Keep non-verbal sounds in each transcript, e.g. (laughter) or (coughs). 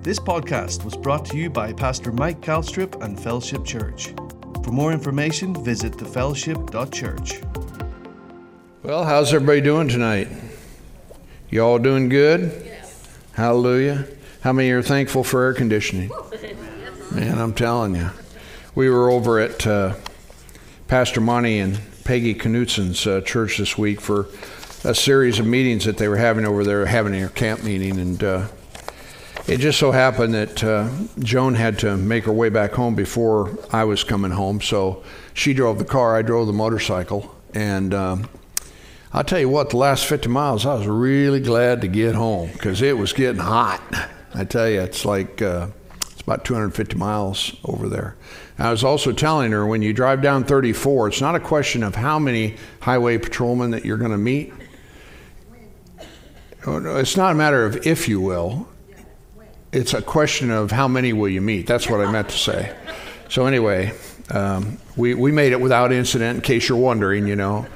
This podcast was brought to you by Pastor Mike Calstrip and Fellowship Church. For more information, visit thefellowship.church. Well, how's everybody doing tonight? You all doing good? Yes. Hallelujah. How many are thankful for air conditioning? Man, I'm telling you. We were over at uh, Pastor Monty and Peggy Knutsen's uh, church this week for a series of meetings that they were having over there, having their camp meeting, and uh, it just so happened that uh, Joan had to make her way back home before I was coming home, so she drove the car, I drove the motorcycle, and um, I'll tell you what, the last 50 miles, I was really glad to get home because it was getting hot. I tell you, it's like uh, it's about 250 miles over there. I was also telling her when you drive down 34, it's not a question of how many highway patrolmen that you're going to meet. It's not a matter of if you will. It's a question of how many will you meet. That's what I meant to say. So anyway, um, we we made it without incident. In case you're wondering, you know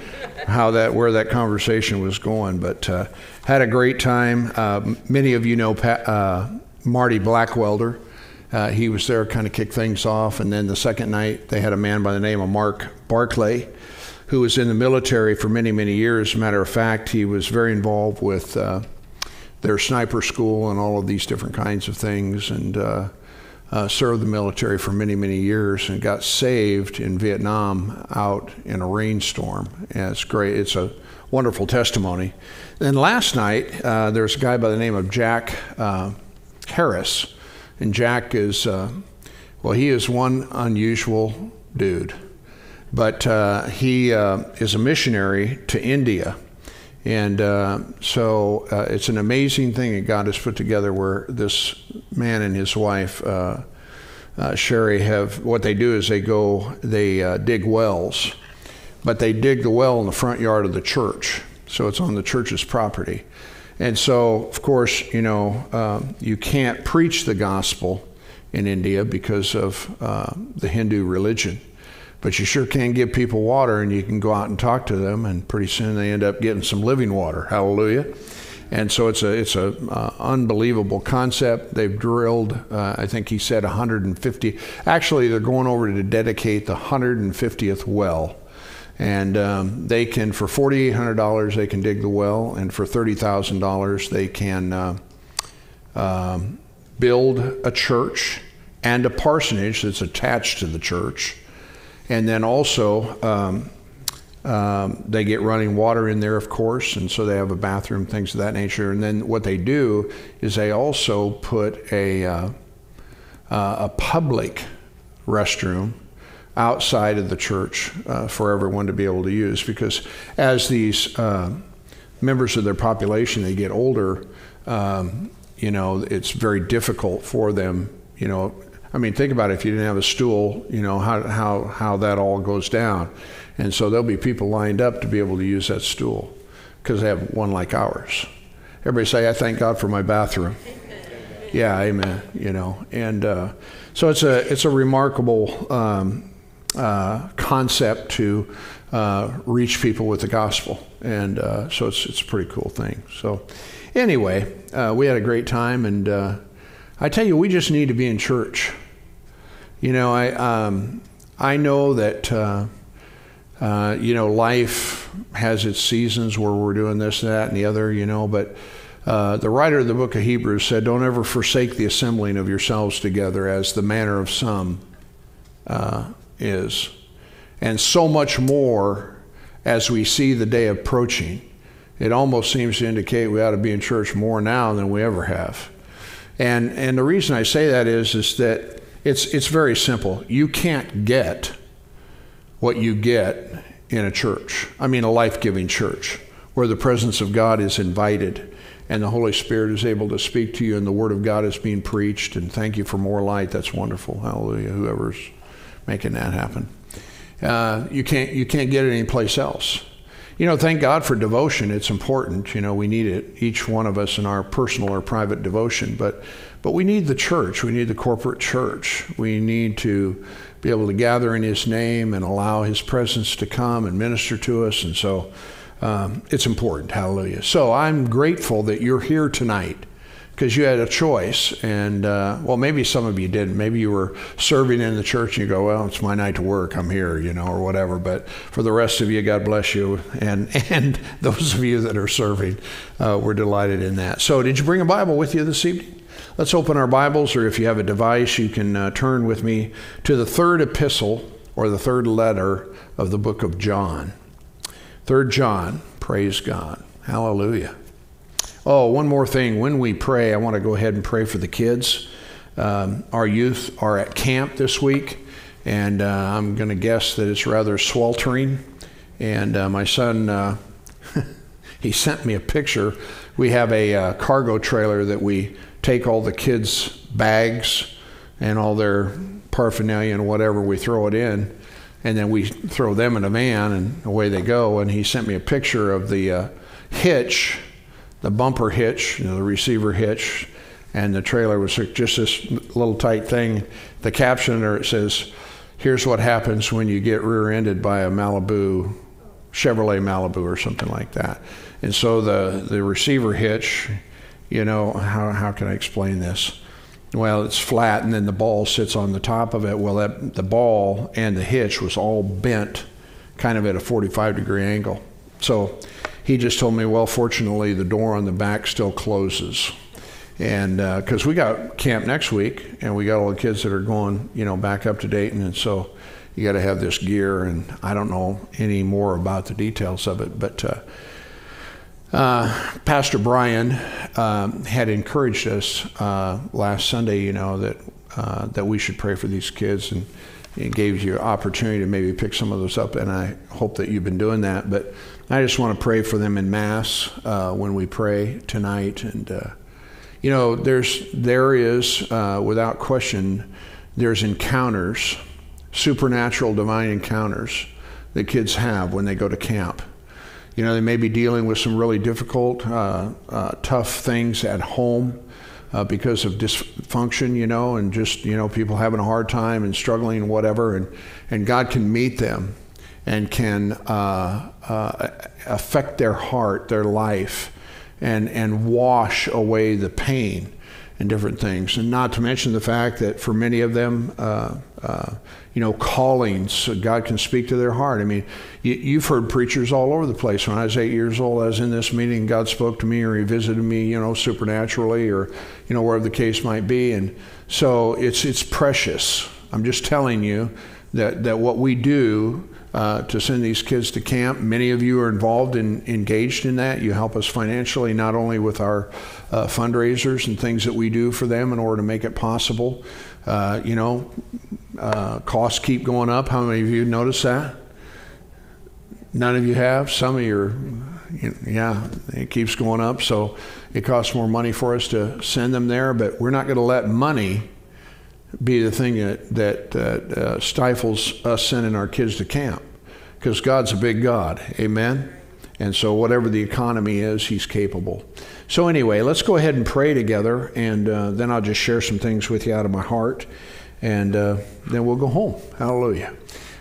how that where that conversation was going, but uh, had a great time. Uh, many of you know Pat, uh, Marty Blackwelder. Uh, he was there, kind of kicked things off, and then the second night they had a man by the name of Mark Barclay, who was in the military for many many years. Matter of fact, he was very involved with uh, their sniper school and all of these different kinds of things, and. Uh, uh, served the military for many, many years and got saved in Vietnam out in a rainstorm. And it's great. It's a wonderful testimony. Then last night, uh, there's a guy by the name of Jack uh, Harris. And Jack is, uh, well, he is one unusual dude. But uh, he is a missionary to India. And uh, so uh, it's an amazing thing that God has put together where this man and his wife, uh, uh Sherry, have what they do is they go, they uh, dig wells, but they dig the well in the front yard of the church. So it's on the church's property. And so, of course, you know, um, you can't preach the gospel in India because of uh, the Hindu religion but you sure can give people water and you can go out and talk to them and pretty soon they end up getting some living water. Hallelujah. And so it's a it's a uh, unbelievable concept. They've drilled uh, i think he said 150 actually they're going over to dedicate the 150th well. And um, they can for $4800 they can dig the well. And for $30000 they can uh, um, build a church and a parsonage that's attached to the church and then also, um, um, they get running water in there, of course, and so they have a bathroom, things of that nature. And then what they do is they also put a, uh, uh, a public restroom outside of the church uh, for everyone to be able to use because as these uh, members of their population they get older um, you know it's very difficult for them you know I mean, think about it. If you didn't have a stool, you know how how how that all goes down, and so there'll be people lined up to be able to use that stool because they have one like ours. Everybody say, "I thank God for my bathroom." Yeah, amen. You know, and uh, so it's a it's a remarkable um, uh, concept to uh, reach people with the gospel, and uh, so it's it's a pretty cool thing. So anyway, uh, we had a great time, and uh, I tell you, we just need to be in church. You know, I um, I know that uh, uh, you know life has its seasons where we're doing this, that, and the other. You know, but uh, the writer of the book of Hebrews said, "Don't ever forsake the assembling of yourselves together, as the manner of some uh, is, and so much more as we see the day approaching." It almost seems to indicate we ought to be in church more now than we ever have. And and the reason I say that is is that it's, it's very simple. You can't get what you get in a church. I mean, a life giving church where the presence of God is invited and the Holy Spirit is able to speak to you and the Word of God is being preached. And thank you for more light. That's wonderful. Hallelujah. Whoever's making that happen. Uh, you, can't, you can't get it anyplace else. You know, thank God for devotion. It's important. You know, we need it, each one of us in our personal or private devotion. But but we need the church. We need the corporate church. We need to be able to gather in His name and allow His presence to come and minister to us. And so um, it's important. Hallelujah. So I'm grateful that you're here tonight. because you had a choice. And uh, well, maybe some of you didn't. Maybe you were serving in the church and you go, well, it's my night to work. I'm here, you know, or whatever. But for the rest of you, God bless you. And and (laughs) those of you that are serving, uh, we're delighted in that. So, did you bring a Bible with you this evening? Let's open our Bibles, or if you have a device, you can uh, turn with me to the third epistle or the third letter of the book of John. Third John, praise God. Hallelujah. Oh, one more thing. When we pray, I want to go ahead and pray for the kids. Um, our youth are at camp this week, and uh, I'm going to guess that it's rather sweltering. And uh, my son, uh, (laughs) he sent me a picture. We have a uh, cargo trailer that we take all the kids' bags and all their paraphernalia and whatever, we throw it in, and then we throw them in a van, and away they go. And he sent me a picture of the uh, hitch the bumper hitch, you know, the receiver hitch, and the trailer was just this little tight thing. The caption there it says, "Here's what happens when you get rear-ended by a Malibu, Chevrolet Malibu or something like that." And so the the receiver hitch, you know, how how can I explain this? Well, it's flat, and then the ball sits on the top of it. Well, that the ball and the hitch was all bent, kind of at a 45 degree angle. So he just told me, well, fortunately, the door on the back still closes. And because uh, we got camp next week, and we got all the kids that are going, you know, back up to Dayton, and so you got to have this gear. And I don't know any more about the details of it, but uh, uh, Pastor Brian um, had encouraged us uh, last Sunday, you know, that uh, that we should pray for these kids, and it gave you an opportunity to maybe pick some of those up. And I hope that you've been doing that, but I just want to pray for them in Mass uh, when we pray tonight. And, uh, you know, there's, there is, without question, there's encounters, supernatural divine encounters that kids have when they go to camp. You know, they may be dealing with some really difficult, uh, uh, tough things at home. Uh, because of dysfunction, you know, and just you know people having a hard time and struggling, whatever, and and God can meet them and can uh, uh, affect their heart, their life, and, and wash away the pain and different things. And not to mention the fact that for many of them, you know, callings, God can speak to their heart. I mean, you, have heard preachers all over the place. When I was eight years old, I was in this meeting, God spoke to me or He visited me, you know, supernaturally or, you know, wherever the case might be. And so it's, it's precious. I'm just telling you that, that what we do uh, to send these kids to camp. Many of you are involved and engaged in that. You help us financially, not only with our uh, fundraisers and things that we do for them in order to make it possible. Uh, you know, uh, costs keep going up. How many of you notice that? None of you have. Some of you yeah, it keeps going up. So it costs more money for us to send them there, but we're not going to let money be the thing that, that uh, stifles us sending our kids to camp because God's a big God. Amen? And so, whatever the economy is, He's capable. So, anyway, let's go ahead and pray together, and uh, then I'll just share some things with you out of my heart, and uh, then we'll go home. Hallelujah.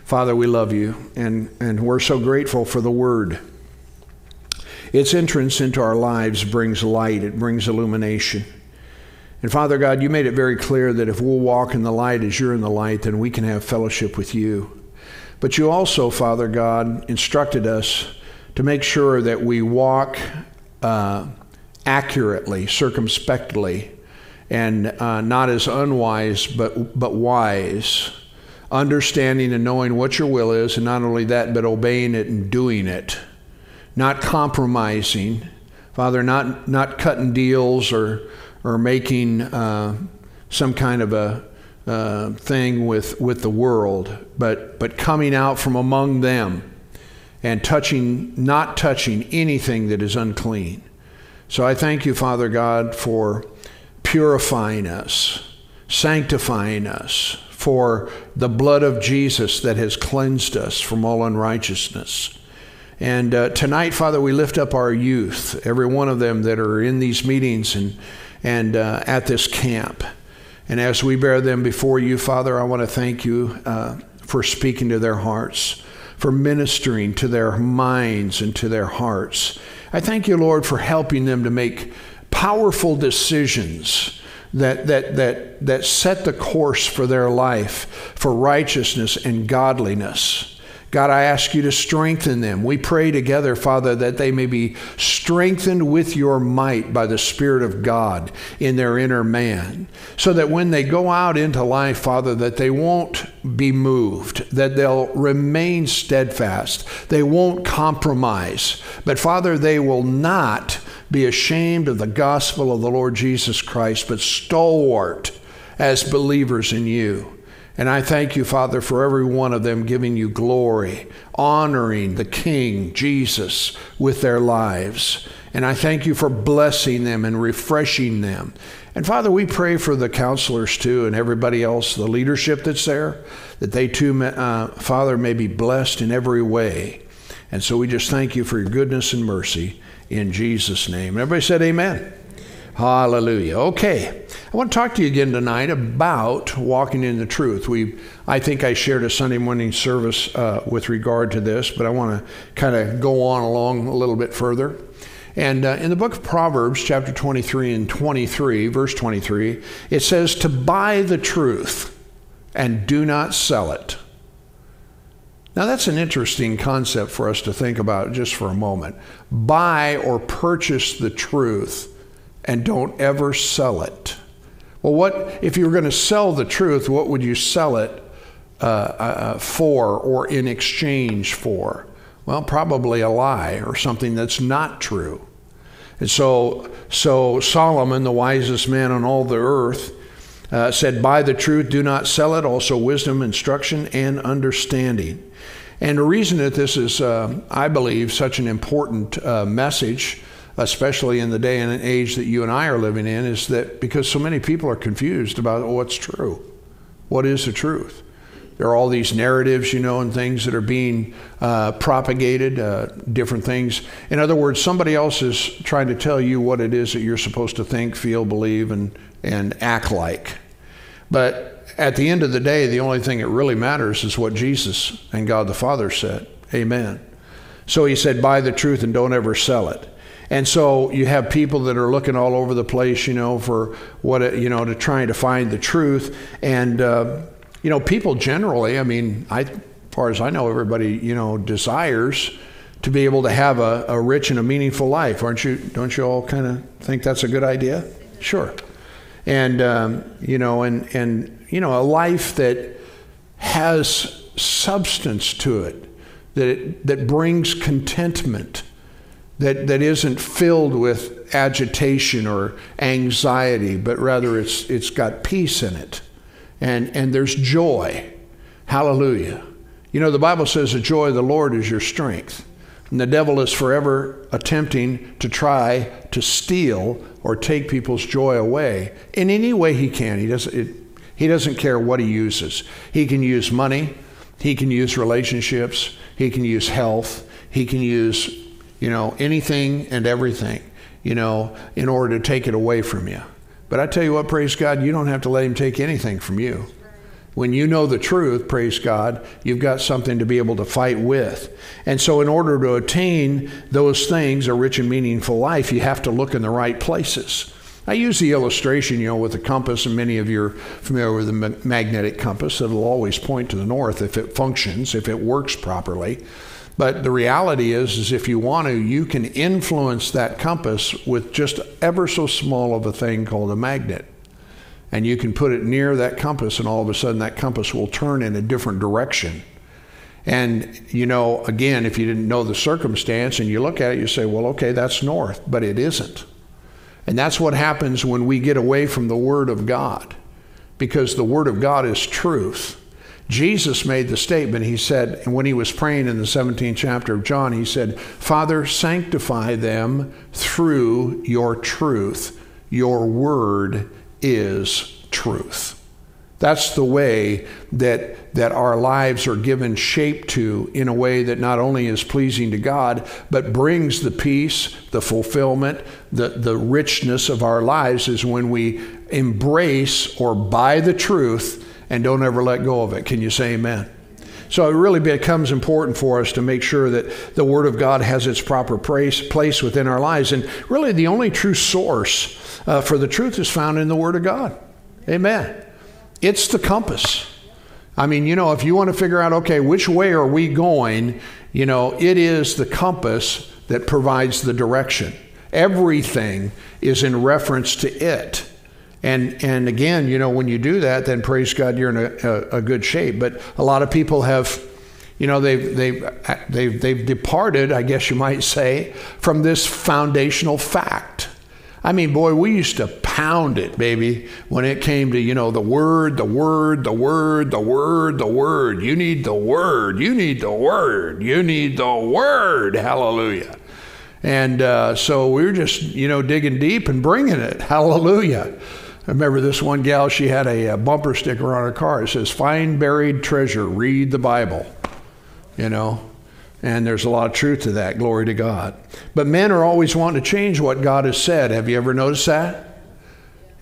Father, we love you, and, and we're so grateful for the Word. Its entrance into our lives brings light, it brings illumination. And Father God, you made it very clear that if we'll walk in the light as you're in the light, then we can have fellowship with you. But you also, Father God, instructed us to make sure that we walk uh, accurately, circumspectly, and uh, not as unwise, but, but wise, understanding and knowing what your will is, and not only that, but obeying it and doing it, not compromising. Father, not, not cutting deals or or making uh, some kind of a uh, thing with, with the world, but, but coming out from among them and touching, not touching anything that is unclean. So I thank you, Father God, for purifying us, sanctifying us, for the blood of Jesus that has cleansed us from all unrighteousness. And uh, tonight, Father, we lift up our youth, every one of them that are in these meetings and and uh, at this camp. And as we bear them before you, Father, I want to thank you uh, for speaking to their hearts, for ministering to their minds and to their hearts. I thank you, Lord, for helping them to make powerful decisions that, that, that, that set the course for their life for righteousness and godliness. God, I ask you to strengthen them. We pray together, Father, that they may be strengthened with your might by the Spirit of God in their inner man, so that when they go out into life, Father, that they won't be moved, that they'll remain steadfast, they won't compromise, but Father, they will not be ashamed of the gospel of the Lord Jesus Christ, but stalwart as believers in you. And I thank you, Father, for every one of them giving you glory, honoring the King, Jesus, with their lives. And I thank you for blessing them and refreshing them. And Father, we pray for the counselors too and everybody else, the leadership that's there, that they too, uh, Father, may be blessed in every way. And so we just thank you for your goodness and mercy in Jesus' name. Everybody said, Amen. Hallelujah. Okay. I want to talk to you again tonight about walking in the truth. We, I think I shared a Sunday morning service uh, with regard to this, but I want to kind of go on along a little bit further. And uh, in the book of Proverbs, chapter 23 and 23, verse 23, it says, To buy the truth and do not sell it. Now, that's an interesting concept for us to think about just for a moment. Buy or purchase the truth and don't ever sell it. Well, what if you were going to sell the truth? What would you sell it uh, uh, for or in exchange for? Well, probably a lie or something that's not true. And so, so Solomon, the wisest man on all the earth, uh, said, "Buy the truth, do not sell it." Also, wisdom, instruction, and understanding. And the reason that this is, uh, I believe, such an important uh, message especially in the day and age that you and I are living in, is that because so many people are confused about what's true. What is the truth? There are all these narratives, you know, and things that are being uh, propagated, uh, different things. In other words, somebody else is trying to tell you what it is that you're supposed to think, feel, believe, and, and act like. But at the end of the day, the only thing that really matters is what Jesus and God the Father said. Amen. So he said, Buy the truth and don't ever sell it. And so you have people that are looking all over the place, you know, for what, you know, to trying to find the truth. And, uh, you know, people generally, I mean, I, as far as I know, everybody, you know, desires to be able to have a, a rich and a meaningful life. Aren't you, don't you all kind of think that's a good idea? Sure. And, um, you know, and, and, you know, a life that has substance to it, that, it, that brings contentment that, that isn't filled with agitation or anxiety, but rather it's, it's got peace in it. And, and there's joy. Hallelujah. You know, the Bible says the joy of the Lord is your strength. And the devil is forever attempting to try to steal or take people's joy away in any way he can. He doesn't, it, he doesn't care what he uses. He can use money, he can use relationships, he can use health, he can use you know, anything and everything, you know, in order to take it away from you. But I tell you what, praise God, you don't have to let Him take anything from you. When you know the truth, praise God, you've got something to be able to fight with. And so, in order to attain those things, a rich and meaningful life, you have to look in the right places. I use the illustration, you know, with the compass, and many of you are familiar with the magnetic compass. It'll always point to the north if it functions, if it works properly. But the reality is, is if you want to, you can influence that compass with just ever so small of a thing called a magnet. And you can put it near that compass, and all of a sudden that compass will turn in a different direction. And, you know, again, if you didn't know the circumstance and you look at it, you say, well, okay, that's north, but it isn't. And that's what happens when we get away from the Word of God, because the Word of God is truth. Jesus made the statement, he said, when he was praying in the 17th chapter of John, he said, Father, sanctify them through your truth. Your word is truth. That's the way that, that our lives are given shape to in a way that not only is pleasing to God, but brings the peace, the fulfillment, the, the richness of our lives is when we embrace or buy the truth and don't ever let go of it. Can you say amen? So it really becomes important for us to make sure that the Word of God has its proper place, within our lives. And really, the only true source uh, for the truth is found in the Word of God. Amen. It's the compass. I mean, you know, if you want to figure out, okay, which way are we going, you know, it is the compass that provides the direction. Everything is in reference to it. And, and again, you know, when you do that, then praise God, you're in a, a, a good shape. But a lot of people have, you know, they've, they've, they've, they've departed, I guess you might say, from this foundational fact. I mean, boy, we used to pound it, baby, when it came to, you know, the word, the word, the word, the word, the word. You need the word. You need the word. You need the word. Hallelujah. And uh, so we were just, you know, digging deep and bringing it. (laughs) Hallelujah. I remember this one gal, she had a, a bumper sticker on her car. It says, Find buried treasure, read the Bible. You know, and there's a lot of truth to that. Glory to God. But men are always wanting to change what God has said. Have you ever noticed that?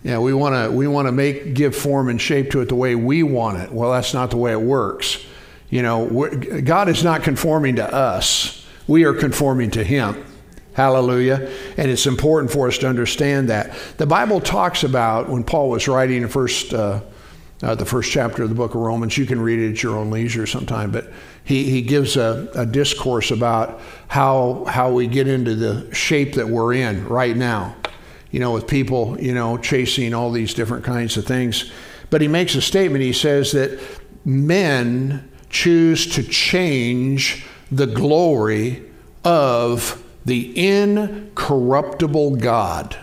Yeah, we want to we want to make give form and shape to it the way we want it. Well, that's not the way it works. You know, God is not conforming to us. We are conforming to Him. Hallelujah. And it's important for us to understand that. The Bible talks about when Paul was writing the first, uh, uh, the first chapter of the book of Romans, you can read it at your own leisure sometime, but he, he gives a, a discourse about how, how we get into the shape that we're in right now, you know, with people, you know, chasing all these different kinds of things. But he makes a statement. He says that men choose to change the glory of the incorruptible God.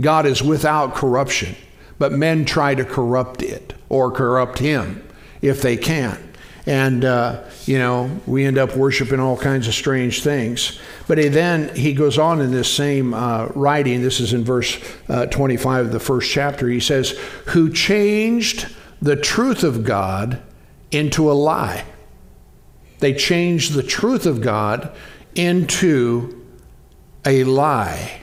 God is without corruption, but men try to corrupt it or corrupt him if they can. And, uh, you know, we end up worshiping all kinds of strange things. But he then he goes on in this same uh, writing, this is in verse uh, 25 of the first chapter, he says, Who changed the truth of God into a lie. They changed the truth of God into a lie.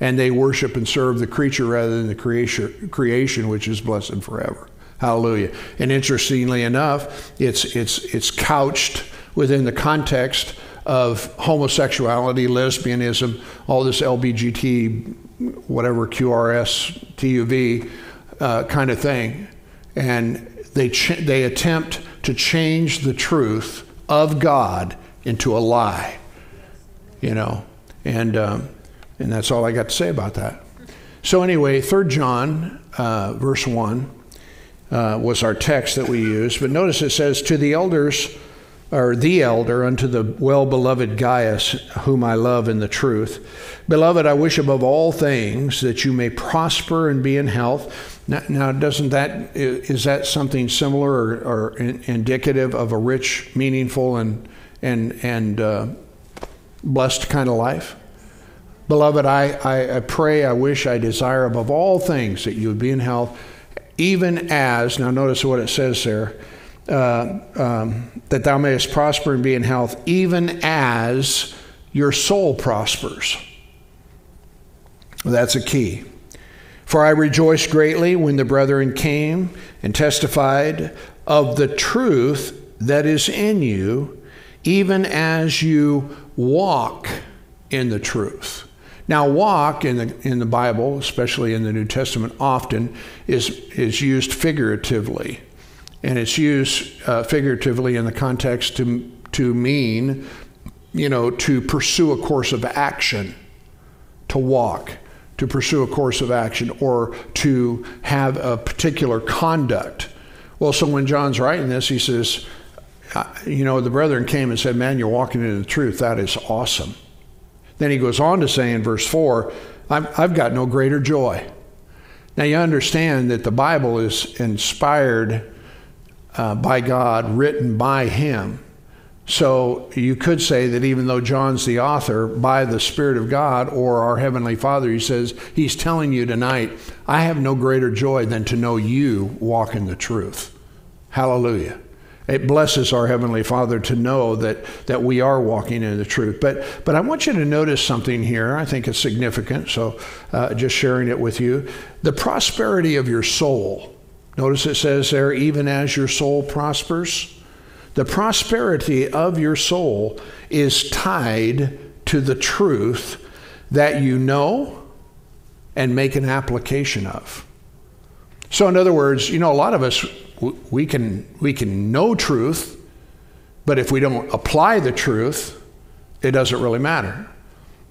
And they worship and serve the creature rather than the creation, creation which is blessed forever. Hallelujah. And interestingly enough, it's, it's, it's couched within the context of homosexuality, lesbianism, all this LBGT, whatever QRS, TUV uh, kind of thing. And they, ch- they attempt to change the truth of God into a lie you know, and um, and that's all I got to say about that. So anyway, Third John, uh, verse one, uh, was our text that we used. But notice it says, "To the elders." or the elder unto the well beloved Gaius, whom I love in the truth. Beloved, I wish above all things that you may prosper and be in health. Now, now doesn't that is that something similar or, or indicative of a rich, meaningful, and and and uh, blessed kind of life. Beloved, I, I, I, pray, I wish, I desire above all things that you would be in health, even as, now notice what it says there, uh, um, that thou mayest prosper and be in health, even as your soul prospers. That's a key. For I rejoiced greatly when the brethren came and testified of the truth that is in you, even as you walk in the truth. Now, walk in the, in the Bible, especially in the New Testament, often is, is used figuratively. And it's used uh, figuratively in the context to, to mean, you know, to pursue a course of action, to walk, to pursue a course of action, or to have a particular conduct. Well, so when John's writing this, he says, you know, the brethren came and said, Man, you're walking in the truth. That is awesome. Then he goes on to say in verse 4, I've got no greater joy. Now, you understand that the Bible is inspired uh, by God, written by Him. So you could say that even though John's the author, by the Spirit of God or our Heavenly Father, he says, He's telling you tonight, I have no greater joy than to know you walk in the truth. Hallelujah it blesses our heavenly father to know that that we are walking in the truth. But but i want you to notice something here. I think it's significant so uh, just sharing it with you. The prosperity of your soul. Notice it says there even as your soul prospers. The prosperity of your soul is tied to the truth that you know and make an application of. So, in other words, you know, a lot of us, we can, we can know truth, but if we don't apply the truth, it doesn't really matter.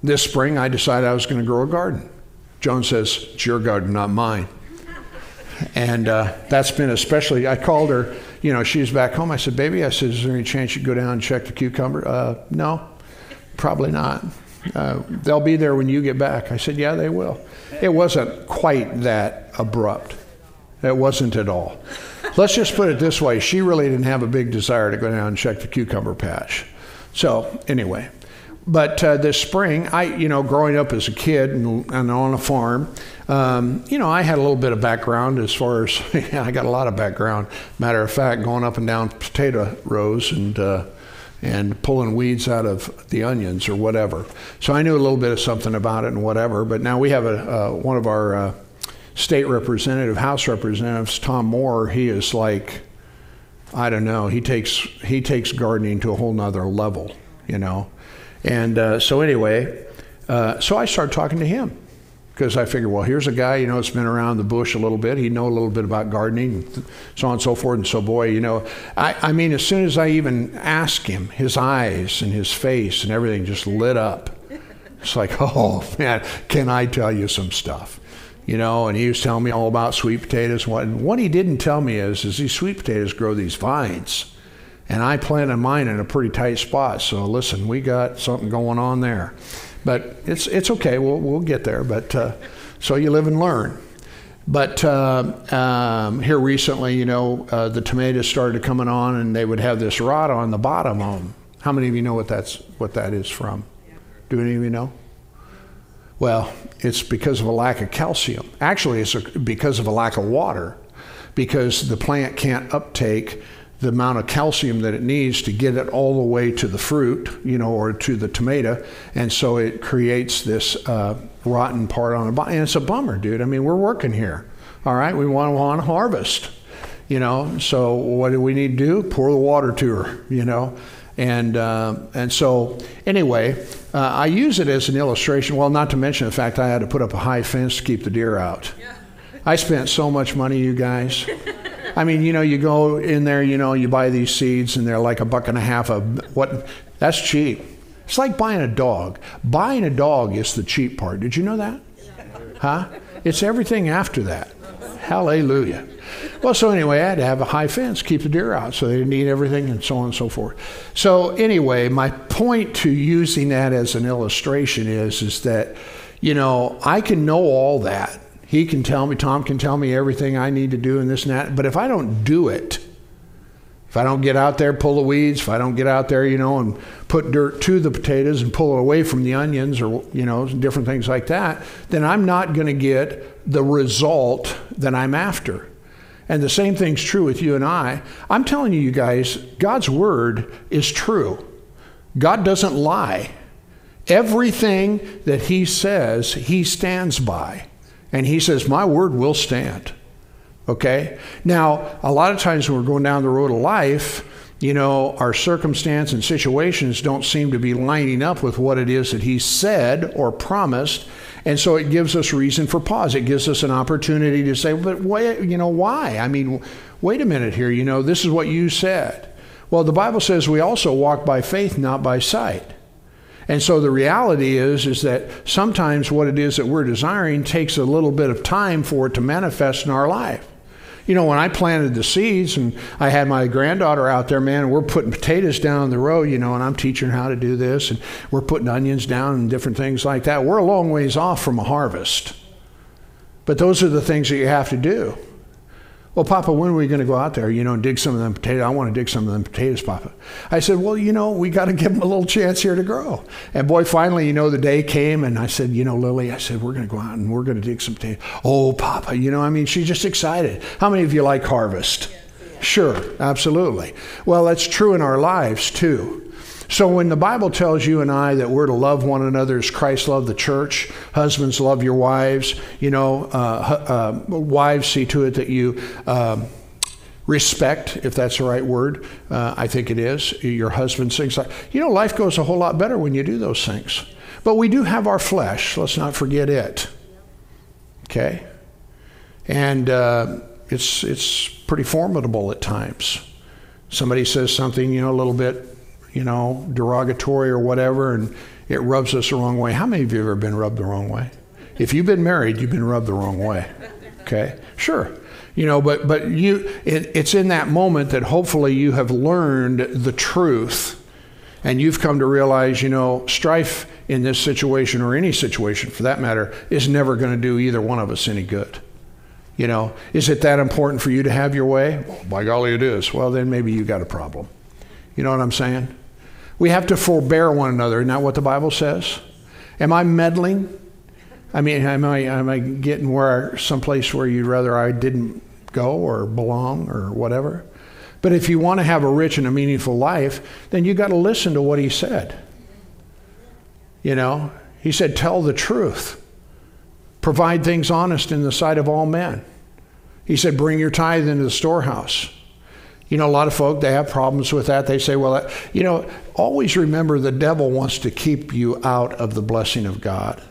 This spring, I decided I was going to grow a garden. Joan says, It's your garden, not mine. And uh, that's been especially, I called her, you know, she's back home. I said, Baby, I said, Is there any chance you go down and check the cucumber? Uh, no, probably not. Uh, they'll be there when you get back. I said, Yeah, they will. It wasn't quite that abrupt. It wasn't at all. Let's just put it this way she really didn't have a big desire to go down and check the cucumber patch. So, anyway, but uh, this spring, I, you know, growing up as a kid and, and on a farm, um, you know, I had a little bit of background as far as, (laughs) yeah, I got a lot of background. Matter of fact, going up and down potato rows and, uh, and pulling weeds out of the onions or whatever. So I knew a little bit of something about it and whatever. But now we have a, uh, one of our uh, state representative, House representatives, Tom Moore. He is like, I don't know. He takes he takes gardening to a whole nother level, you know. And uh, so anyway, uh, so I started talking to him because I figured, well, here's a guy, you know, that's been around the bush a little bit. He'd know a little bit about gardening, so on and so forth. And so, boy, you know, I, I mean, as soon as I even asked him, his eyes and his face and everything just lit up. It's like, (laughs) oh man, can I tell you some stuff? You know, and he was telling me all about sweet potatoes. What, what he didn't tell me is, is these sweet potatoes grow these vines and I planted mine in a pretty tight spot. So listen, we got something going on there, but it's it's okay. We'll we'll get there. But uh, so you live and learn. But uh, um, here recently, you know, uh, the tomatoes started coming on, and they would have this rot on the bottom of them. How many of you know what that's what that is from? Do any of you know? Well, it's because of a lack of calcium. Actually, it's a, because of a lack of water, because the plant can't uptake the amount of calcium that it needs to get it all the way to the fruit, you know, or to the tomato, and so it creates this uh, rotten part on the bottom. And it's a bummer, dude. I mean, we're working here, all right. We want to want to harvest, you know. So what do we need to do? Pour the water to her, you know. And uh, and so anyway, uh, I use it as an illustration. Well, not to mention the fact I had to put up a high fence to keep the deer out. I spent so much money, you guys. I mean, you know, you go in there, you know, you buy these seeds and they're like a buck and a half of what? That's cheap. It's like buying a dog. Buying a dog is the cheap part. Did you know that? Huh? It's everything after that. Hallelujah. Well, so anyway, I had to have a high fence, keep the deer out, so they didn't eat everything, and so on and so forth. So anyway, my point to using that as an illustration is, is that, you know, I can know all that, he can tell me, Tom can tell me everything I need to do and this and that. But if I don't do it, if I don't get out there, pull the weeds, if I don't get out there, you know, and put dirt to the potatoes and pull it away from the onions or, you know, different things like that, then I'm not going to get the result that I'm after. And the same thing's true with you and I. I'm telling you, you guys, God's word is true. God doesn't lie. Everything that He says, He stands by. And he says, My word will stand. Okay? Now, a lot of times when we're going down the road of life, you know, our circumstance and situations don't seem to be lining up with what it is that he said or promised. And so it gives us reason for pause. It gives us an opportunity to say, but wait, you know, why? I mean, wait a minute here. You know, this is what you said. Well, the Bible says we also walk by faith, not by sight. And so the reality is is that sometimes what it is that we're desiring takes a little bit of time for it to manifest in our life. You know, when I planted the seeds and I had my granddaughter out there, man, we're putting potatoes down the row, you know, and I'm teaching her how to do this, and we're putting onions down and different things like that. We're a long ways off from a harvest. But those are the things that you have to do. Well, Papa, when are we going to go out there, you know, and dig some of them potatoes? I want to dig some of them potatoes, Papa. I said, well, you know, we got to give them a little chance here to grow. And boy, finally, you know, the day came and I said, you know, Lily, I said, we're going to go out and we're going to dig some potatoes. Oh, Papa, you know, I mean, she's just excited. How many of you like harvest? Sure, absolutely. Well, that's true in our lives too. So when the Bible tells you and I that we're to love one another as Christ loved the church, husbands love your wives, you know, uh, uh, wives see to it that you. Um, respect, if that's the right word. Uh, I think it is. Your husband sings like, you know, life goes a whole lot better when you do those things. But we do have our flesh. Let's not forget it. Okay? And uh, it's, it's pretty formidable at times. Somebody says something, you know, a little bit, you know, derogatory or whatever, and it rubs us the wrong way. How many of you have ever been rubbed the wrong way? If you've been married, you've been rubbed the wrong way. Okay? Sure. You know, but but you it, it's in that moment that hopefully you have learned the truth and you've come to realize, you know, strife in this situation or any situation for that matter is never going to do either one of us any good. You know, is it that important for you to have your way? Well, by golly, it is. Well, then maybe you got a problem. You know what I'm saying? We have to forbear one another. Isn't that what the Bible says? Am I meddling? I mean, am I, am I getting where someplace where you'd rather I didn't go or belong or whatever? But if you want to have a rich and a meaningful life, then you got to listen to what he said. You know, he said, tell the truth, provide things honest in the sight of all men. He said, bring your tithe into the storehouse. You know, a lot of folk, they have problems with that. They say, well, you know, always remember the devil wants to keep you out of the blessing of God.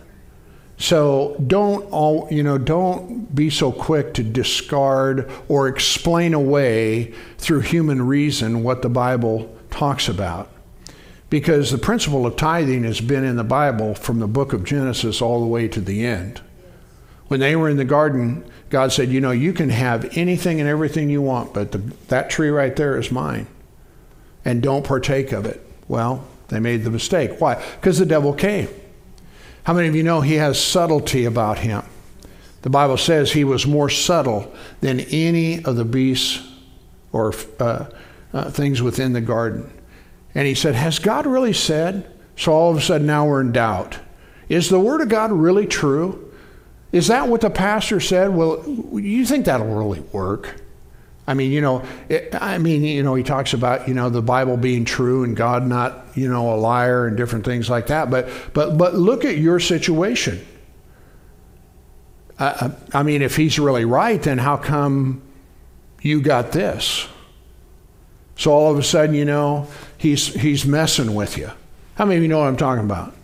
So don't all you know, don't be so quick to discard or explain away through human reason what the Bible talks about. Because the principle of tithing has been in the Bible from the book of Genesis all the way to the end. When they were in the garden, God said, You know, you can have anything and everything you want, but the, that tree right there is mine. And don't partake of it. Well, they made the mistake. Why? Because the devil came. How many of you know he has subtlety about him? The Bible says he was more subtle than any of the beasts or uh, uh, things within the garden. And he said, Has God really said? So all of a sudden now we're in doubt. Is the Word of God really true? Is that what the pastor said? Well, you think that'll really work? I mean, you know, it, I mean, you know, he talks about you know the Bible being true and God not you know a liar and different things like that. But but but look at your situation. I, I mean, if he's really right, then how come you got this? So all of a sudden, you know, he's he's messing with you. How many of you know what I'm talking about?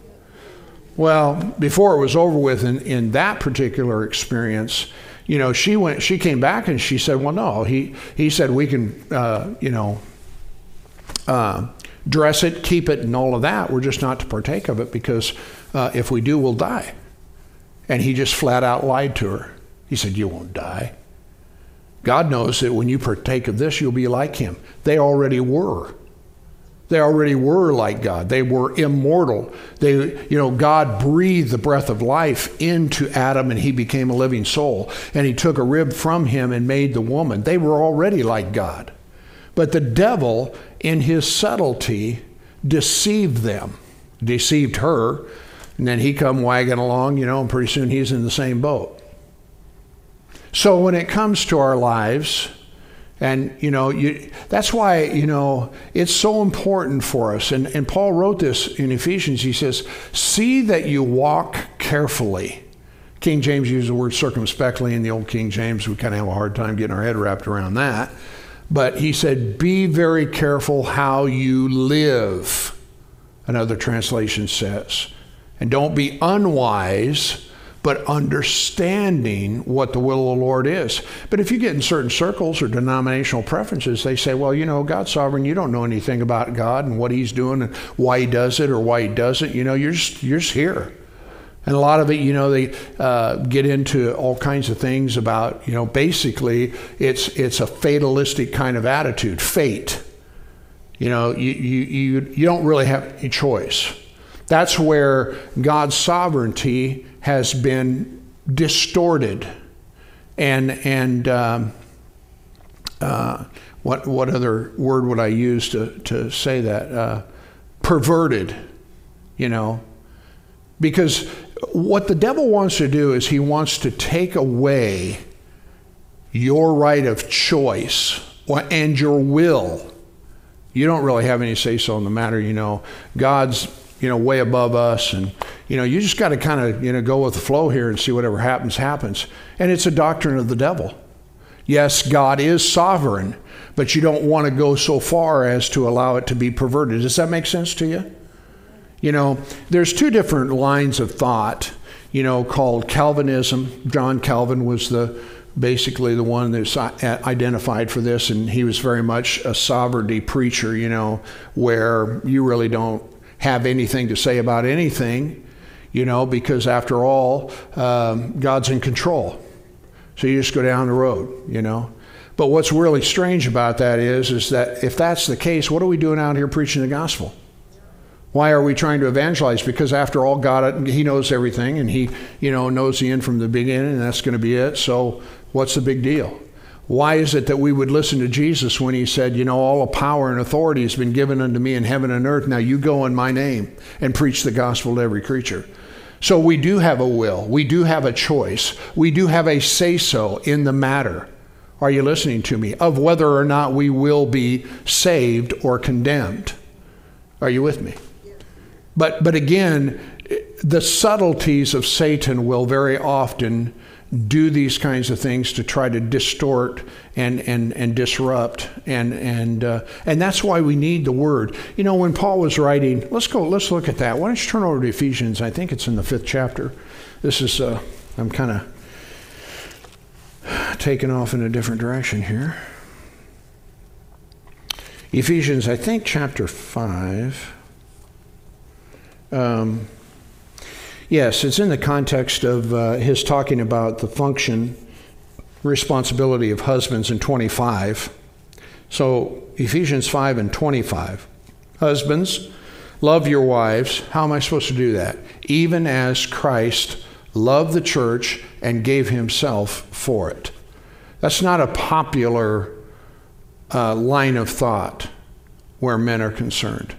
Well, before it was over with in, in that particular experience, you know, she went, she came back and she said, well, no, he, he said we can, uh, you know, uh, dress it, keep it, and all of that. We're just not to partake of it because uh, if we do, we'll die. And he just flat out lied to her. He said, You won't die. God knows that when you partake of this, you'll be like him. They already were. They already were like God. They were immortal. They, you know, God breathed the breath of life into Adam and he became a living soul. And he took a rib from him and made the woman. They were already like God. But the devil, in his subtlety, deceived them, deceived her. And then he come wagging along, you know, and pretty soon he's in the same boat. So when it comes to our lives, and, you know, you, that's why, you know, it's so important for us. And, and Paul wrote this in Ephesians. He says, See that you walk carefully. King James used the word circumspectly in the old King James. We kind of have a hard time getting our head wrapped around that. But he said, Be very careful how you live, another translation says. And don't be unwise but understanding what the will of the Lord is. But if you get in certain circles or denominational preferences, they say, well, you know, God's sovereign. You don't know anything about God and what He's doing and why He does it or why He doesn't. You know, you're just, you're just here. And a lot of it, you know, they uh, get into all kinds of things about, you know, basically it's it's a fatalistic kind of attitude, fate. You know, you, you, you, you don't really have any choice. That's where God's sovereignty has been distorted and and um, uh, what what other word would I use to to say that uh, perverted, you know, because what the devil wants to do is he wants to take away your right of choice and your will. You don't really have any say so in the matter, you know. God's you know way above us and you know, you just got to kind of, you know, go with the flow here and see whatever happens, happens. And it's a doctrine of the devil. Yes, God is sovereign, but you don't want to go so far as to allow it to be perverted. Does that make sense to you? You know, there's two different lines of thought, you know, called Calvinism. John Calvin was the basically the one that's uh, identified for this, and he was very much a sovereignty preacher, you know, where you really don't have anything to say about anything, you know, because after all, um, God's in control. So you just go down the road, you know. But what's really strange about that is, is that if that's the case, what are we doing out here preaching the gospel? Why are we trying to evangelize? Because after all, God, He knows everything, and He, you know, knows the end from the beginning, and that's going to be it. So What's the big deal? Why is it that we would listen to Jesus when he said, You know, all power and authority has been given unto me in heaven and earth. Now you go in my name and preach the gospel to every creature. So we do have a will. We do have a choice. We do have a say so in the matter. Are you listening to me? Of whether or not we will be saved or condemned. Are you with me? But, but again, the subtleties of Satan will very often do these kinds of things to try to distort and and and disrupt and and uh, and that's why we need the word. You know, when Paul was writing, let's go. Let's look at that. Why don't you turn over to Ephesians? I think it's in the fifth chapter. This is uh, I'm kind of taking off in a different direction here. Ephesians, I think, chapter five. Um, Yes, it's in the context of uh, his talking about the function, responsibility of husbands in 25. So, Ephesians 5 and 25. Husbands, love your wives. How am I supposed to do that? Even as Christ loved the church and gave himself for it. That's not a popular uh, line of thought where men are concerned.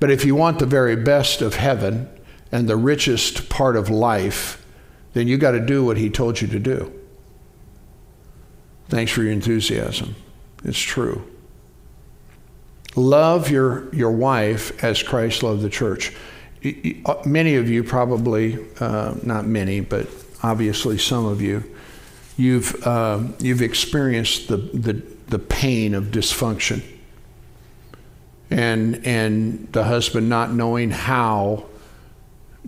But if you want the very best of heaven, and the richest part of life, then you got to do what he told you to do. Thanks for your enthusiasm. It's true. Love your, your wife as Christ loved the church. Uh, many of you probably, uh, not many, but obviously some of you, you've, uh, you've experienced the, the, the pain of dysfunction and, and the husband not knowing how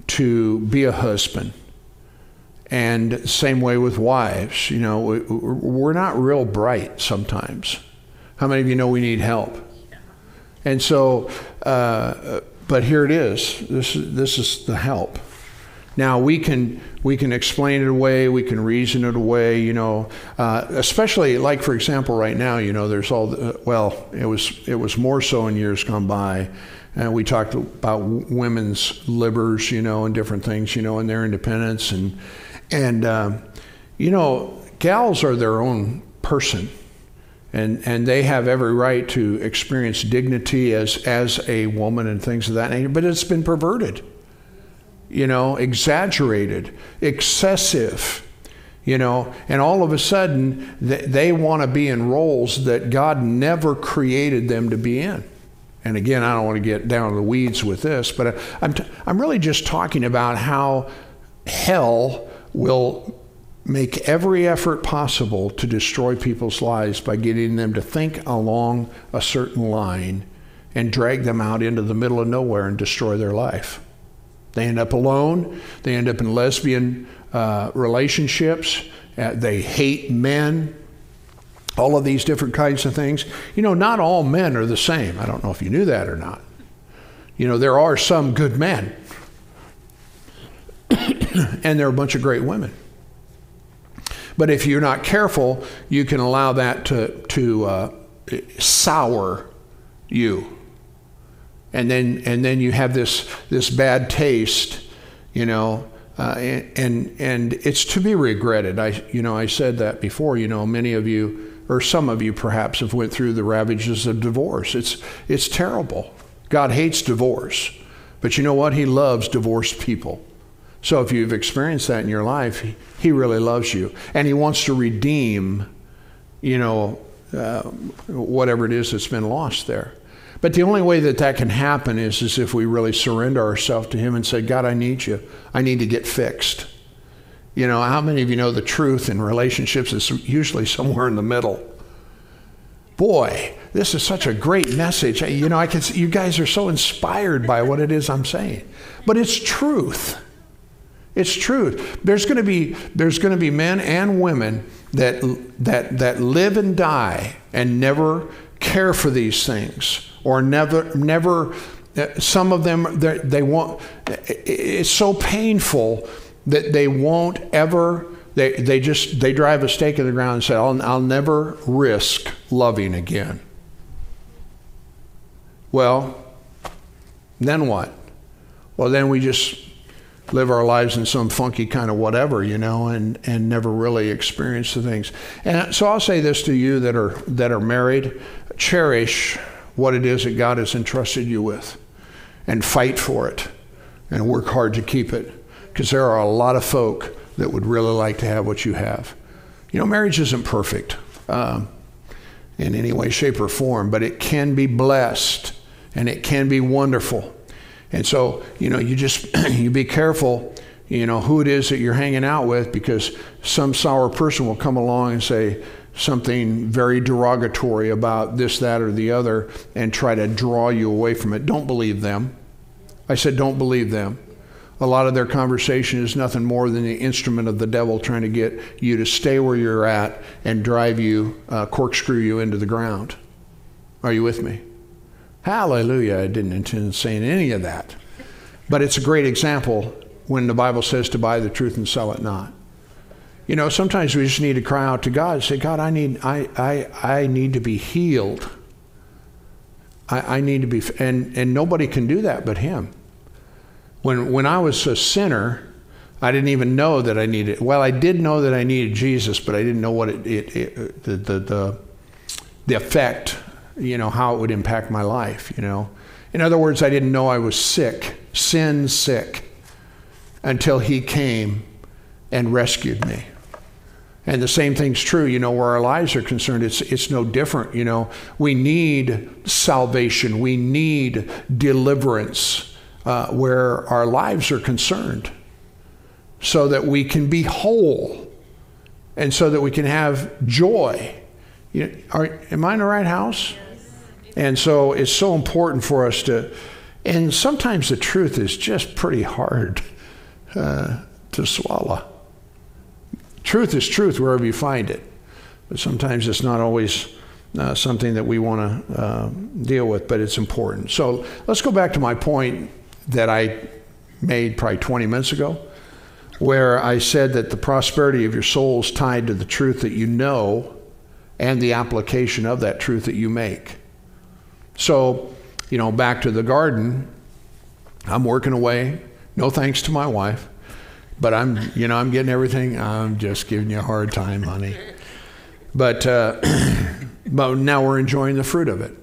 to be a husband. And same way with wives. You know, we're not real bright sometimes. How many of you know we need help? And so, uh, but here it is. This is this is the help. Now we can we can explain it away, we can reason it away, you know. Uh, especially like for example, right now, you know, there's all the, well, it was it was more so in years gone by and we talked about women's libbers, you know, and different things, you know, and their independence. And, and um, you know, gals are their own person. And, and they have every right to experience dignity as, as a woman and things of that nature, but it's been perverted, you know, exaggerated, excessive you know and all of a sudden they want to be in roles that god never created them to be in and again, I don't want to get down to the weeds with this, but I'm, t- I'm really just talking about how hell will make every effort possible to destroy people's lives by getting them to think along a certain line and drag them out into the middle of nowhere and destroy their life. They end up alone, they end up in lesbian uh, relationships, uh, they hate men, all of these different kinds of things. You know, not all men are the same. I don't know if you knew that or not. You know, there are some good men, (coughs) and there are a bunch of great women. But if you're not careful, you can allow that to, to uh, sour you. And then, and then you have this, this bad taste, you know, uh, and, and it's to be regretted. I, you know, I said that before. You know, many of you or some of you perhaps have went through the ravages of divorce. It's, it's terrible. God hates divorce. But you know what? He loves divorced people. So if you've experienced that in your life, he, really loves you. And he wants to redeem, you know, uh, whatever it is that's been lost there. But the only way that that can happen is, is if we really surrender ourselves to him and say, God, I need you. I need to get fixed You know, how many of you know the truth in relationships is usually somewhere in the middle? Boy, this is such a great message. You know, I can you guys are so inspired by what it is I'm saying. But it's truth. It's truth. There's going to be there's going to be men and women that that that live and die and never care for these things or never never uh, some of them they won't it's so painful that they won't ever they, they just they drive a stake in the ground and say I'll, I'll never risk loving again well then what well then we just live our lives in some funky kind of whatever, you know, and, and never really experience the things. And so I'll say this to you that are that are married, cherish what it is that God has entrusted you with and fight for it and work hard to keep it. Because there are a lot of folk that would really like to have what you have. You know, marriage isn't perfect um, in any way, shape, or form, but it can be blessed and it can be wonderful. And so, you know, you just (clears throat) you be careful, you know, who it is that you're hanging out with because some sour person will come along and say something very derogatory about this, that, or the other and try to draw you away from it. Don't believe them. I said, don't believe them. A lot of their conversation is nothing more than the instrument of the devil trying to get you to stay where you're at and drive you, uh, corkscrew you into the ground. Are you with me? Hallelujah. I didn't intend saying any of that. But it's a great example when the Bible says to buy the truth and sell it not. You know, sometimes we just need to cry out to God and say, God, I need, I, I, I need to be healed. I, I need to be, and, and nobody can do that but Him. When, when I was a sinner, I didn't even know that I needed, well, I did know that I needed Jesus, but I didn't know what it, it, it the, the, the, the effect you know, how it would impact my life, you know. In other words, I didn't know I was sick, sin sick, until he came and rescued me. And the same thing's true, you know, where our lives are concerned, it's, it's no different, you know. We need salvation, we need deliverance uh, where our lives are concerned so that we can be whole and so that we can have joy. You know, are, am I in the right house? And so it's so important for us to, and sometimes the truth is just pretty hard uh, to swallow. Truth is truth wherever you find it, but sometimes it's not always uh, something that we want to uh, deal with, but it's important. So let's go back to my point that I made probably 20 minutes ago, where I said that the prosperity of your soul is tied to the truth that you know and the application of that truth that you make. So, you know, back to the garden, I'm working away. No thanks to my wife. But I'm, you know, I'm getting everything. I'm just giving you a hard time, honey. But, uh, (clears throat) but now we're enjoying the fruit of it.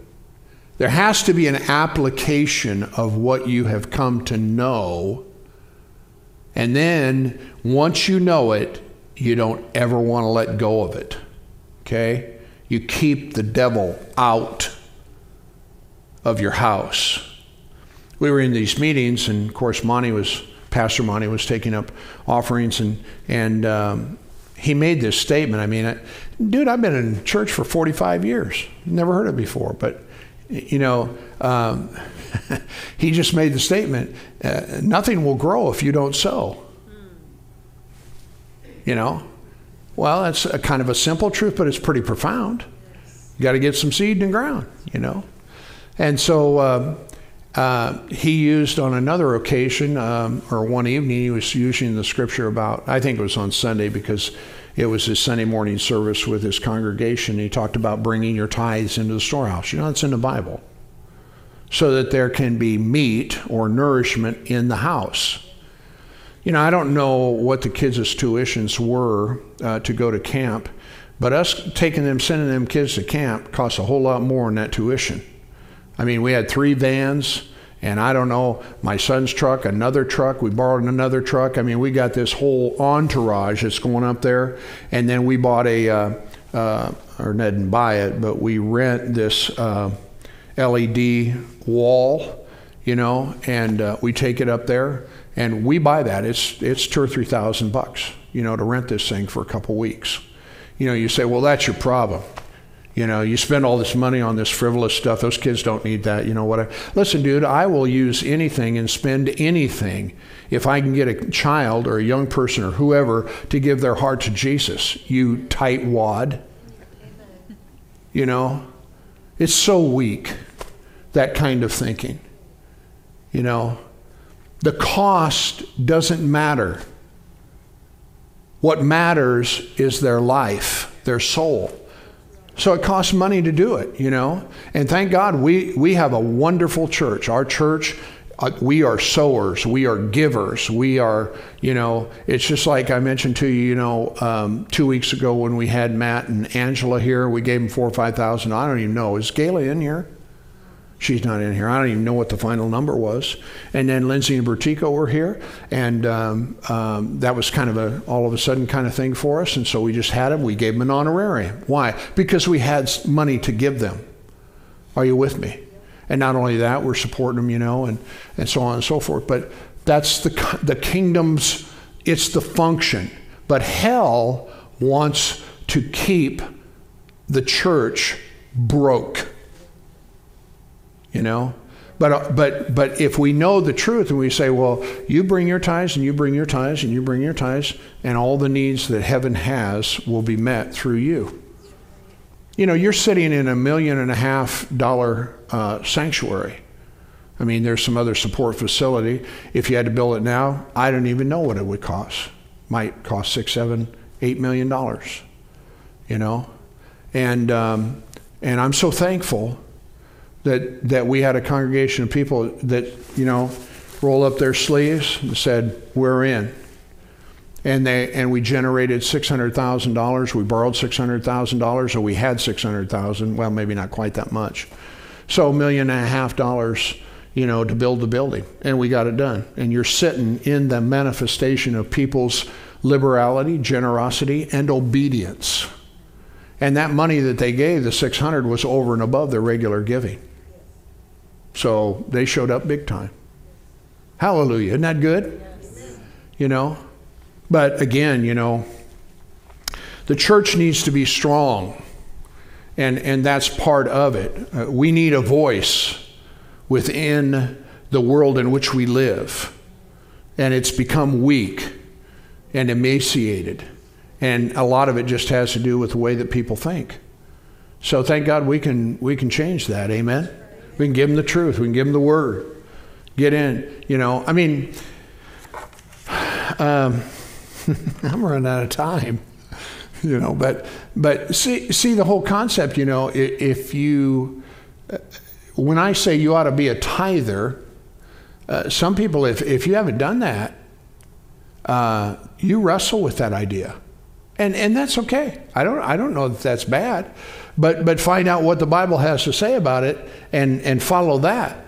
There has to be an application of what you have come to know. And then once you know it, you don't ever want to let go of it. Okay? You keep the devil out of your house. We were in these meetings, and of course, Monty was, Pastor Monty was taking up offerings, and, and um, he made this statement. I mean, I, dude, I've been in church for 45 years. Never heard it before, but, you know, um, (laughs) he just made the statement uh, nothing will grow if you don't sow. You know? Well, that's a kind of a simple truth, but it's pretty profound. You got to get some seed in the ground, you know? And so uh, uh, he used on another occasion, um, or one evening, he was using the scripture about, I think it was on Sunday because it was his Sunday morning service with his congregation. He talked about bringing your tithes into the storehouse. You know, it's in the Bible. So that there can be meat or nourishment in the house. You know, I don't know what the kids' tuitions were uh, to go to camp, but us taking them, sending them kids to camp costs a whole lot more than that tuition. I mean, we had three vans, and I don't know, my son's truck, another truck, we borrowed another truck. I mean, we got this whole entourage that's going up there. And then we bought a, uh, uh, or Ned didn't buy it, but we rent this uh, LED wall, you know, and uh, we take it up there and we buy that. It's, it's two or three thousand bucks, you know, to rent this thing for a couple weeks. You know, you say, well, that's your problem. You know, you spend all this money on this frivolous stuff. Those kids don't need that. You know what? Listen, dude, I will use anything and spend anything if I can get a child or a young person or whoever to give their heart to Jesus. You tight wad. You know, it's so weak, that kind of thinking. You know, the cost doesn't matter. What matters is their life, their soul. So it costs money to do it, you know. And thank God we, we have a wonderful church. Our church, uh, we are sowers, we are givers, we are, you know, it's just like I mentioned to you, you know, um, two weeks ago when we had Matt and Angela here, we gave them four or five thousand. I don't even know. Is Gayla in here? She's not in here. I don't even know what the final number was. And then Lindsay and Bertico were here, and um, um, that was kind of a all of a sudden kind of thing for us. And so we just had them. We gave them an honorarium. Why? Because we had money to give them. Are you with me? And not only that, we're supporting them, you know, and, and so on and so forth. But that's the the kingdom's. It's the function. But hell wants to keep the church broke you know? But uh, but but if we know the truth and we say well you bring your tithes and you bring your tithes and you bring your tithes and all the needs that heaven has will be met through you. You know you're sitting in a million and a half dollar uh, sanctuary. I mean there's some other support facility. If you had to build it now i don't even know what it would cost. Might cost six seven eight million dollars you know? And um, and i'm so thankful that, that we had a congregation of people that, you know, rolled up their sleeves and said, We're in. And, they, and we generated $600,000. We borrowed $600,000, or we had 600000 Well, maybe not quite that much. So a million and a half dollars, you know, to build the building. And we got it done. And you're sitting in the manifestation of people's liberality, generosity, and obedience. And that money that they gave, the 600, was over and above their regular giving. So they showed up big time. Hallelujah. Isn't that good? Yes. You know? But again, you know, the church needs to be strong. And, and that's part of it. Uh, we need a voice within the world in which we live. And it's become weak and emaciated. And a lot of it just has to do with the way that people think. So thank God we can, we can change that. Amen? We can give them the truth. We can give them the word. Get in. You know, I mean, um, (laughs) I'm running out of time. (laughs) You know, but but see see the whole concept. You know, if you uh, when I say you ought to be a tither, uh, some people, if if you haven't done that, uh, you wrestle with that idea, and and that's okay. I don't I don't know that that's bad. But, but find out what the Bible has to say about it and, and follow that.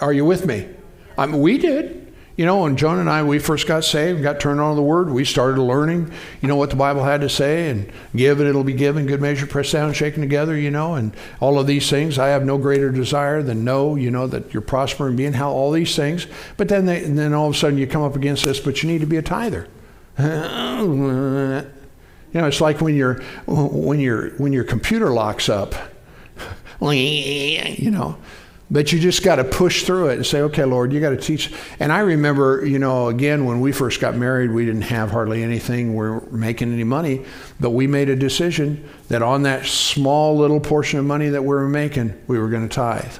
Are you with me? I we did. You know, when Joan and I, we first got saved, got turned on to the Word, we started learning, you know, what the Bible had to say and give and it'll be given, good measure, pressed down, shaken together, you know, and all of these things. I have no greater desire than know, you know, that you're prospering, being how all these things. But then, they, then all of a sudden you come up against this, but you need to be a tither. (laughs) (laughs) You know, it's like when your when your when your computer locks up. You know, but you just got to push through it and say, okay, Lord, you got to teach. And I remember, you know, again, when we first got married, we didn't have hardly anything. We we're making any money, but we made a decision that on that small little portion of money that we were making, we were going to tithe.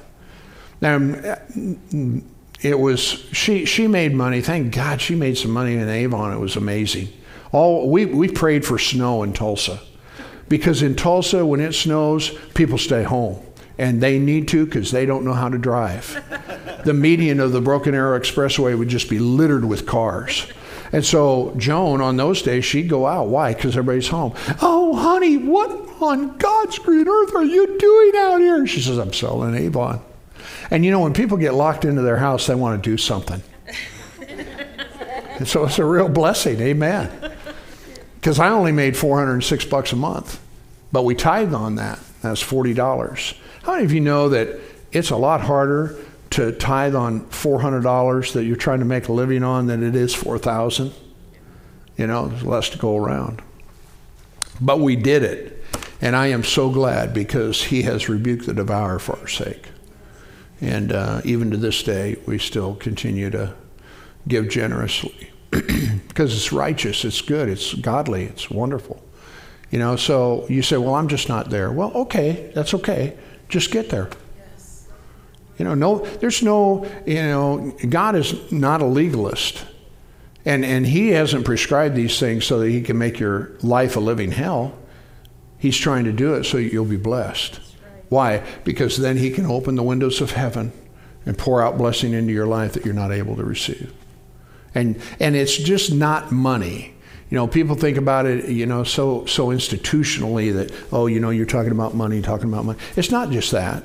Now, uh, it was she. She made money. Thank God, she made some money in Avon. It was amazing. All we, we prayed for snow in Tulsa because in Tulsa, when it snows, people stay home. And they need to because they don't know how to drive. the median of the Broken Arrow Expressway would just be littered with cars. And so Joan, on those days, she'd go out. Why? Because everybody's home. Oh, honey, what on God's green earth are you doing out here? She says, I'm selling Avon. And you know, when people get locked into their house, they want to do something. (laughs) and so it's a real blessing. Amen because I only made 406 bucks a month, but we tithe on that. That's $40. How many of you know that it's a lot harder to tithe on $400 that you're trying to make a living on than it is 4000 You know, there's less to go around. But we did it. And I am so glad because he has rebuked the devourer for our sake. And uh, even to this day, we still continue to give generously (clears throat) because it's righteous, it's good, it's godly, it's wonderful. You know, so you say, well, I'm just not there. Well, okay, that's okay. Just get there. You know, no, there's no, you know, God is not a legalist. And, and He hasn't prescribed these things so that He can make your life a living hell. He's trying to do it so you'll be blessed. Why? Because then He can open the windows of heaven and pour out blessing into your life that you're not able to receive. And, and it's just not money. You know, people think about it, you know, so, so institutionally that, oh, you know, you're talking about money, talking about money. It's not just that.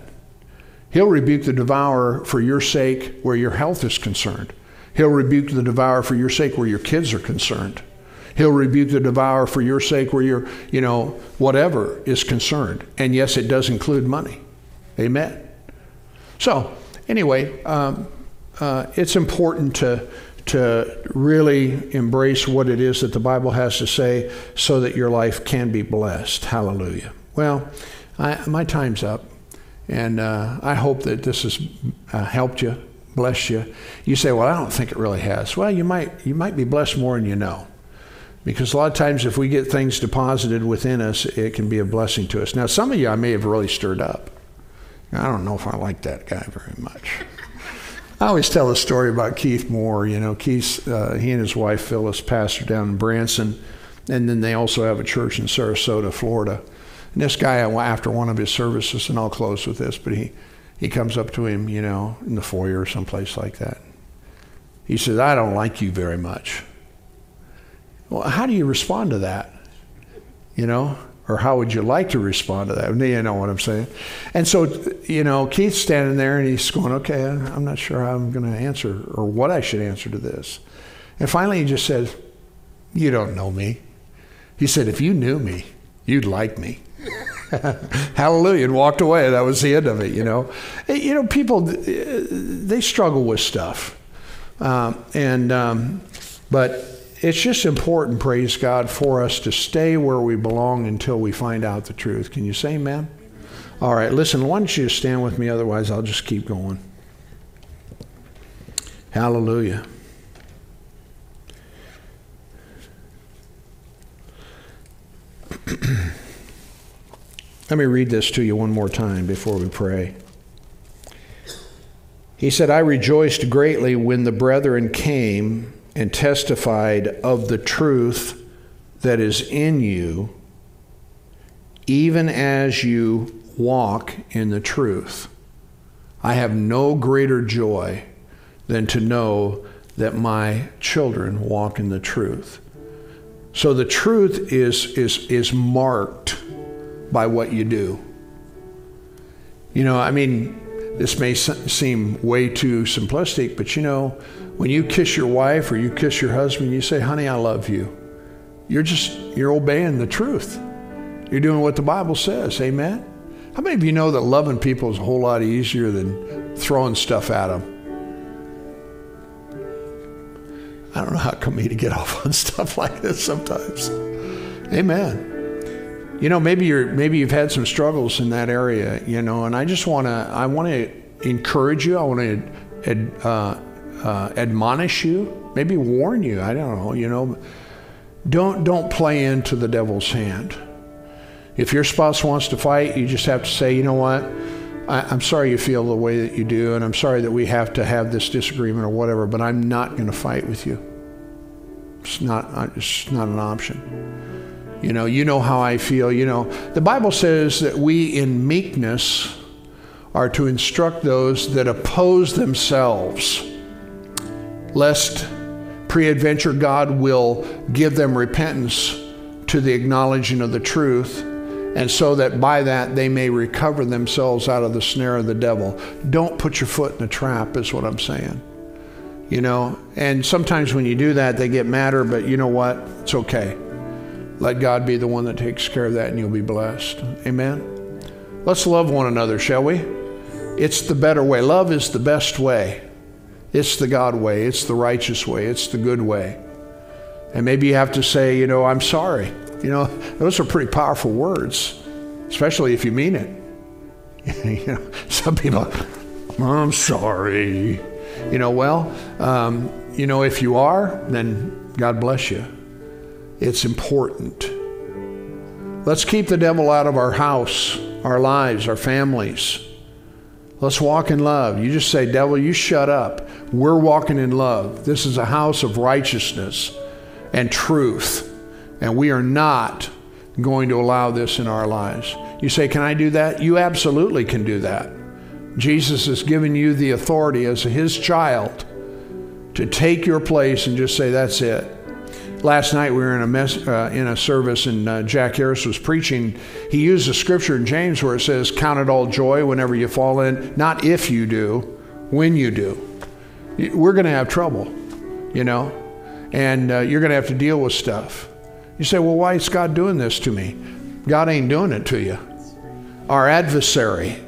He'll rebuke the devourer for your sake where your health is concerned. He'll rebuke the devourer for your sake where your kids are concerned. He'll rebuke the devourer for your sake where your, you know, whatever is concerned. And yes, it does include money. Amen. So, anyway, um, uh, it's important to to really embrace what it is that the Bible has to say so that your life can be blessed. Hallelujah. Well, I, my time's up, and uh, I hope that this has uh, helped you, blessed you. You say, "Well, I don't think it really has." Well, you might you might be blessed more than you know, because a lot of times if we get things deposited within us, it can be a blessing to us. Now, some of you I may have really stirred up. I don't know if I like that guy very much. I always tell a story about Keith Moore. You know, Keith, uh, he and his wife Phyllis pastor down in Branson, and then they also have a church in Sarasota, Florida. And this guy, after one of his services, and I'll close with this, but he, he comes up to him, you know, in the foyer or someplace like that. He says, I don't like you very much. Well, how do you respond to that? You know? Or how would you like to respond to that? You know what I'm saying? And so, you know, Keith's standing there and he's going, okay, I'm not sure how I'm going to answer or what I should answer to this. And finally, he just said, You don't know me. He said, If you knew me, you'd like me. (laughs) Hallelujah. And walked away. That was the end of it, you know. You know, people, they struggle with stuff. Um, and, um, but, it's just important, praise God, for us to stay where we belong until we find out the truth. Can you say amen? All right, listen, why don't you stand with me? Otherwise, I'll just keep going. Hallelujah. (clears throat) Let me read this to you one more time before we pray. He said, I rejoiced greatly when the brethren came and testified of the truth that is in you, even as you walk in the truth. I have no greater joy than to know that my children walk in the truth. So the truth is, is, is marked by what you do. You know, I mean, this may seem way too simplistic, but you know, when you kiss your wife or you kiss your husband, you say, honey, I love you. You're just, you're obeying the truth. You're doing what the Bible says. Amen? How many of you know that loving people is a whole lot easier than throwing stuff at them? I don't know how come me to get (laughs) off on stuff like this sometimes. Amen. You know, maybe you're maybe you've had some struggles in that area, you know, and I just want to I want to encourage you. I want to uh, uh, admonish you, maybe warn you. I don't know. You know, don't don't play into the devil's hand. If your spouse wants to fight, you just have to say, you know what? I, am sorry you feel the way that you do, and I'm sorry that we have to have this disagreement or whatever. But I'm not going to fight with you. It's not. Uh, it's not an option. You know. You know how I feel. You know. The Bible says that we, in meekness, are to instruct those that oppose themselves lest peradventure God will give them repentance to the acknowledging of the truth, and so that by that they may recover themselves out of the snare of the devil. Don't put your foot in a trap, is what I'm saying. You know, and sometimes when you do that, they get madder, but you know what? It's okay. Let God be the one that takes care of that, and you'll be blessed. Amen. Let's love one another, shall we? It's the better way. Love is the best way. It's the God way, it's the righteous way, it's the good way. And maybe you have to say, you know, I'm sorry. You know, (laughs) those are pretty powerful words, especially if you mean it. (laughs) you know, some people, I'm sorry. You know, well, um, you know, if you are, then God bless you. It's important. Let's keep the devil out of our house, our lives, our families. Let's walk in love. You just say, Devil, you shut up. We're walking in love. This is a house of righteousness and truth, and we are not going to allow this in our lives. You say, Can I do that? You absolutely can do that. Jesus has given you the authority as his child to take your place and just say, That's it. Last night we were in a, mess, uh, in a service and uh, Jack Harris was preaching. He used a scripture in James where it says, Count it all joy whenever you fall in, not if you do, when you do. We're going to have trouble, you know, and uh, you're going to have to deal with stuff. You say, Well, why is God doing this to me? God ain't doing it to you. Our adversary,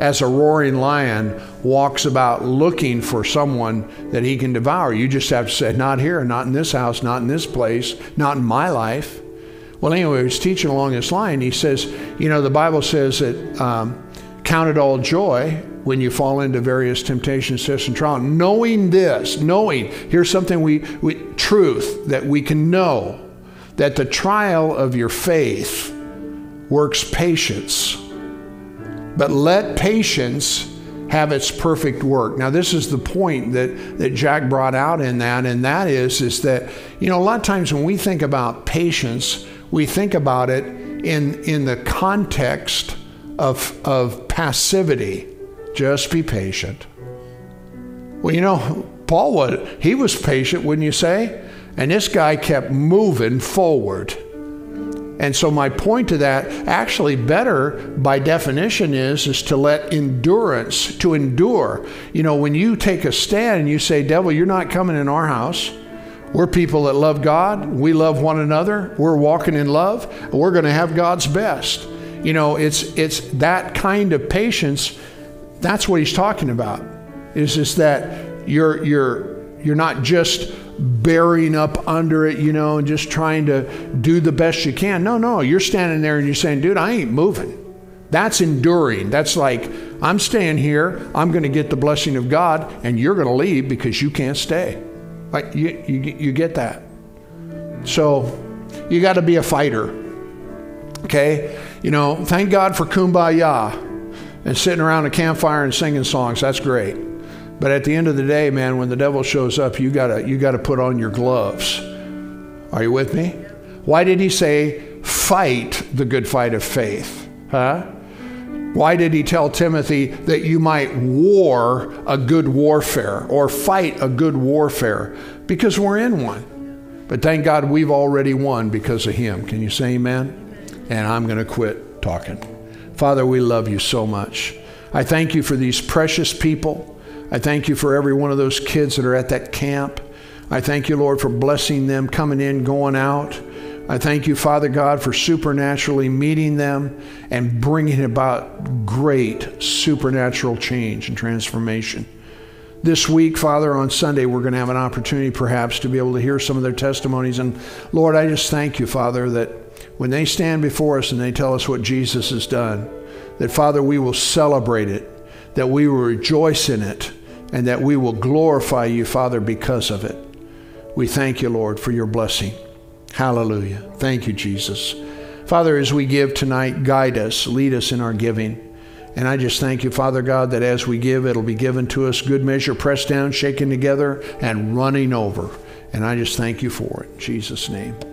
as a roaring lion walks about looking for someone that he can devour. You just have to say, Not here, not in this house, not in this place, not in my life. Well, anyway, he's teaching along this line. He says, You know, the Bible says that um, count it all joy when you fall into various temptations, tests, and trials. Knowing this, knowing, here's something we, we truth that we can know that the trial of your faith works patience but let patience have its perfect work. Now, this is the point that, that Jack brought out in that, and that is, is that, you know, a lot of times when we think about patience, we think about it in, in the context of, of passivity. Just be patient. Well, you know, Paul was, he was patient, wouldn't you say? And this guy kept moving forward. And so my point to that, actually better by definition is is to let endurance to endure. You know, when you take a stand and you say, "Devil, you're not coming in our house." We're people that love God. We love one another. We're walking in love. we're going to have God's best. You know, it's it's that kind of patience. That's what he's talking about. Is just that you're you're you're not just bearing up under it, you know, and just trying to do the best you can. No, no, you're standing there and you're saying, dude, I ain't moving. That's enduring. That's like, I'm staying here. I'm going to get the blessing of God, and you're going to leave because you can't stay. Like, you, you, you get that. So, you got to be a fighter. Okay? You know, thank God for kumbaya and sitting around a campfire and singing songs. That's great. But at the end of the day, man, when the devil shows up, you gotta you gotta put on your gloves. Are you with me? Why did he say, fight the good fight of faith? Huh? Why did he tell Timothy that you might war a good warfare or fight a good warfare? Because we're in one. But thank God we've already won because of him. Can you say amen? And I'm going to quit talking. Father, we love you so much. I thank you for these precious people. I thank you for every one of those kids that are at that camp. I thank you, Lord, for blessing them, coming in, going out. I thank you, Father God, for supernaturally meeting them and bringing about great supernatural change and transformation. This week, Father, on Sunday, we're going to have an opportunity perhaps to be able to hear some of their testimonies. And Lord, I just thank you, Father, that when they stand before us and they tell us what Jesus has done, that, Father, we will celebrate it, that we will rejoice in it and that we will glorify you, Father, because of it. We thank you, Lord, for your blessing. Hallelujah. Thank you, Jesus. Father, as we give tonight, guide us, lead us in our giving. And I just thank you, Father God, that as we give, it'll be given to us good measure, pressed down, shaken together, and running over. And I just thank you for it. In Jesus' name.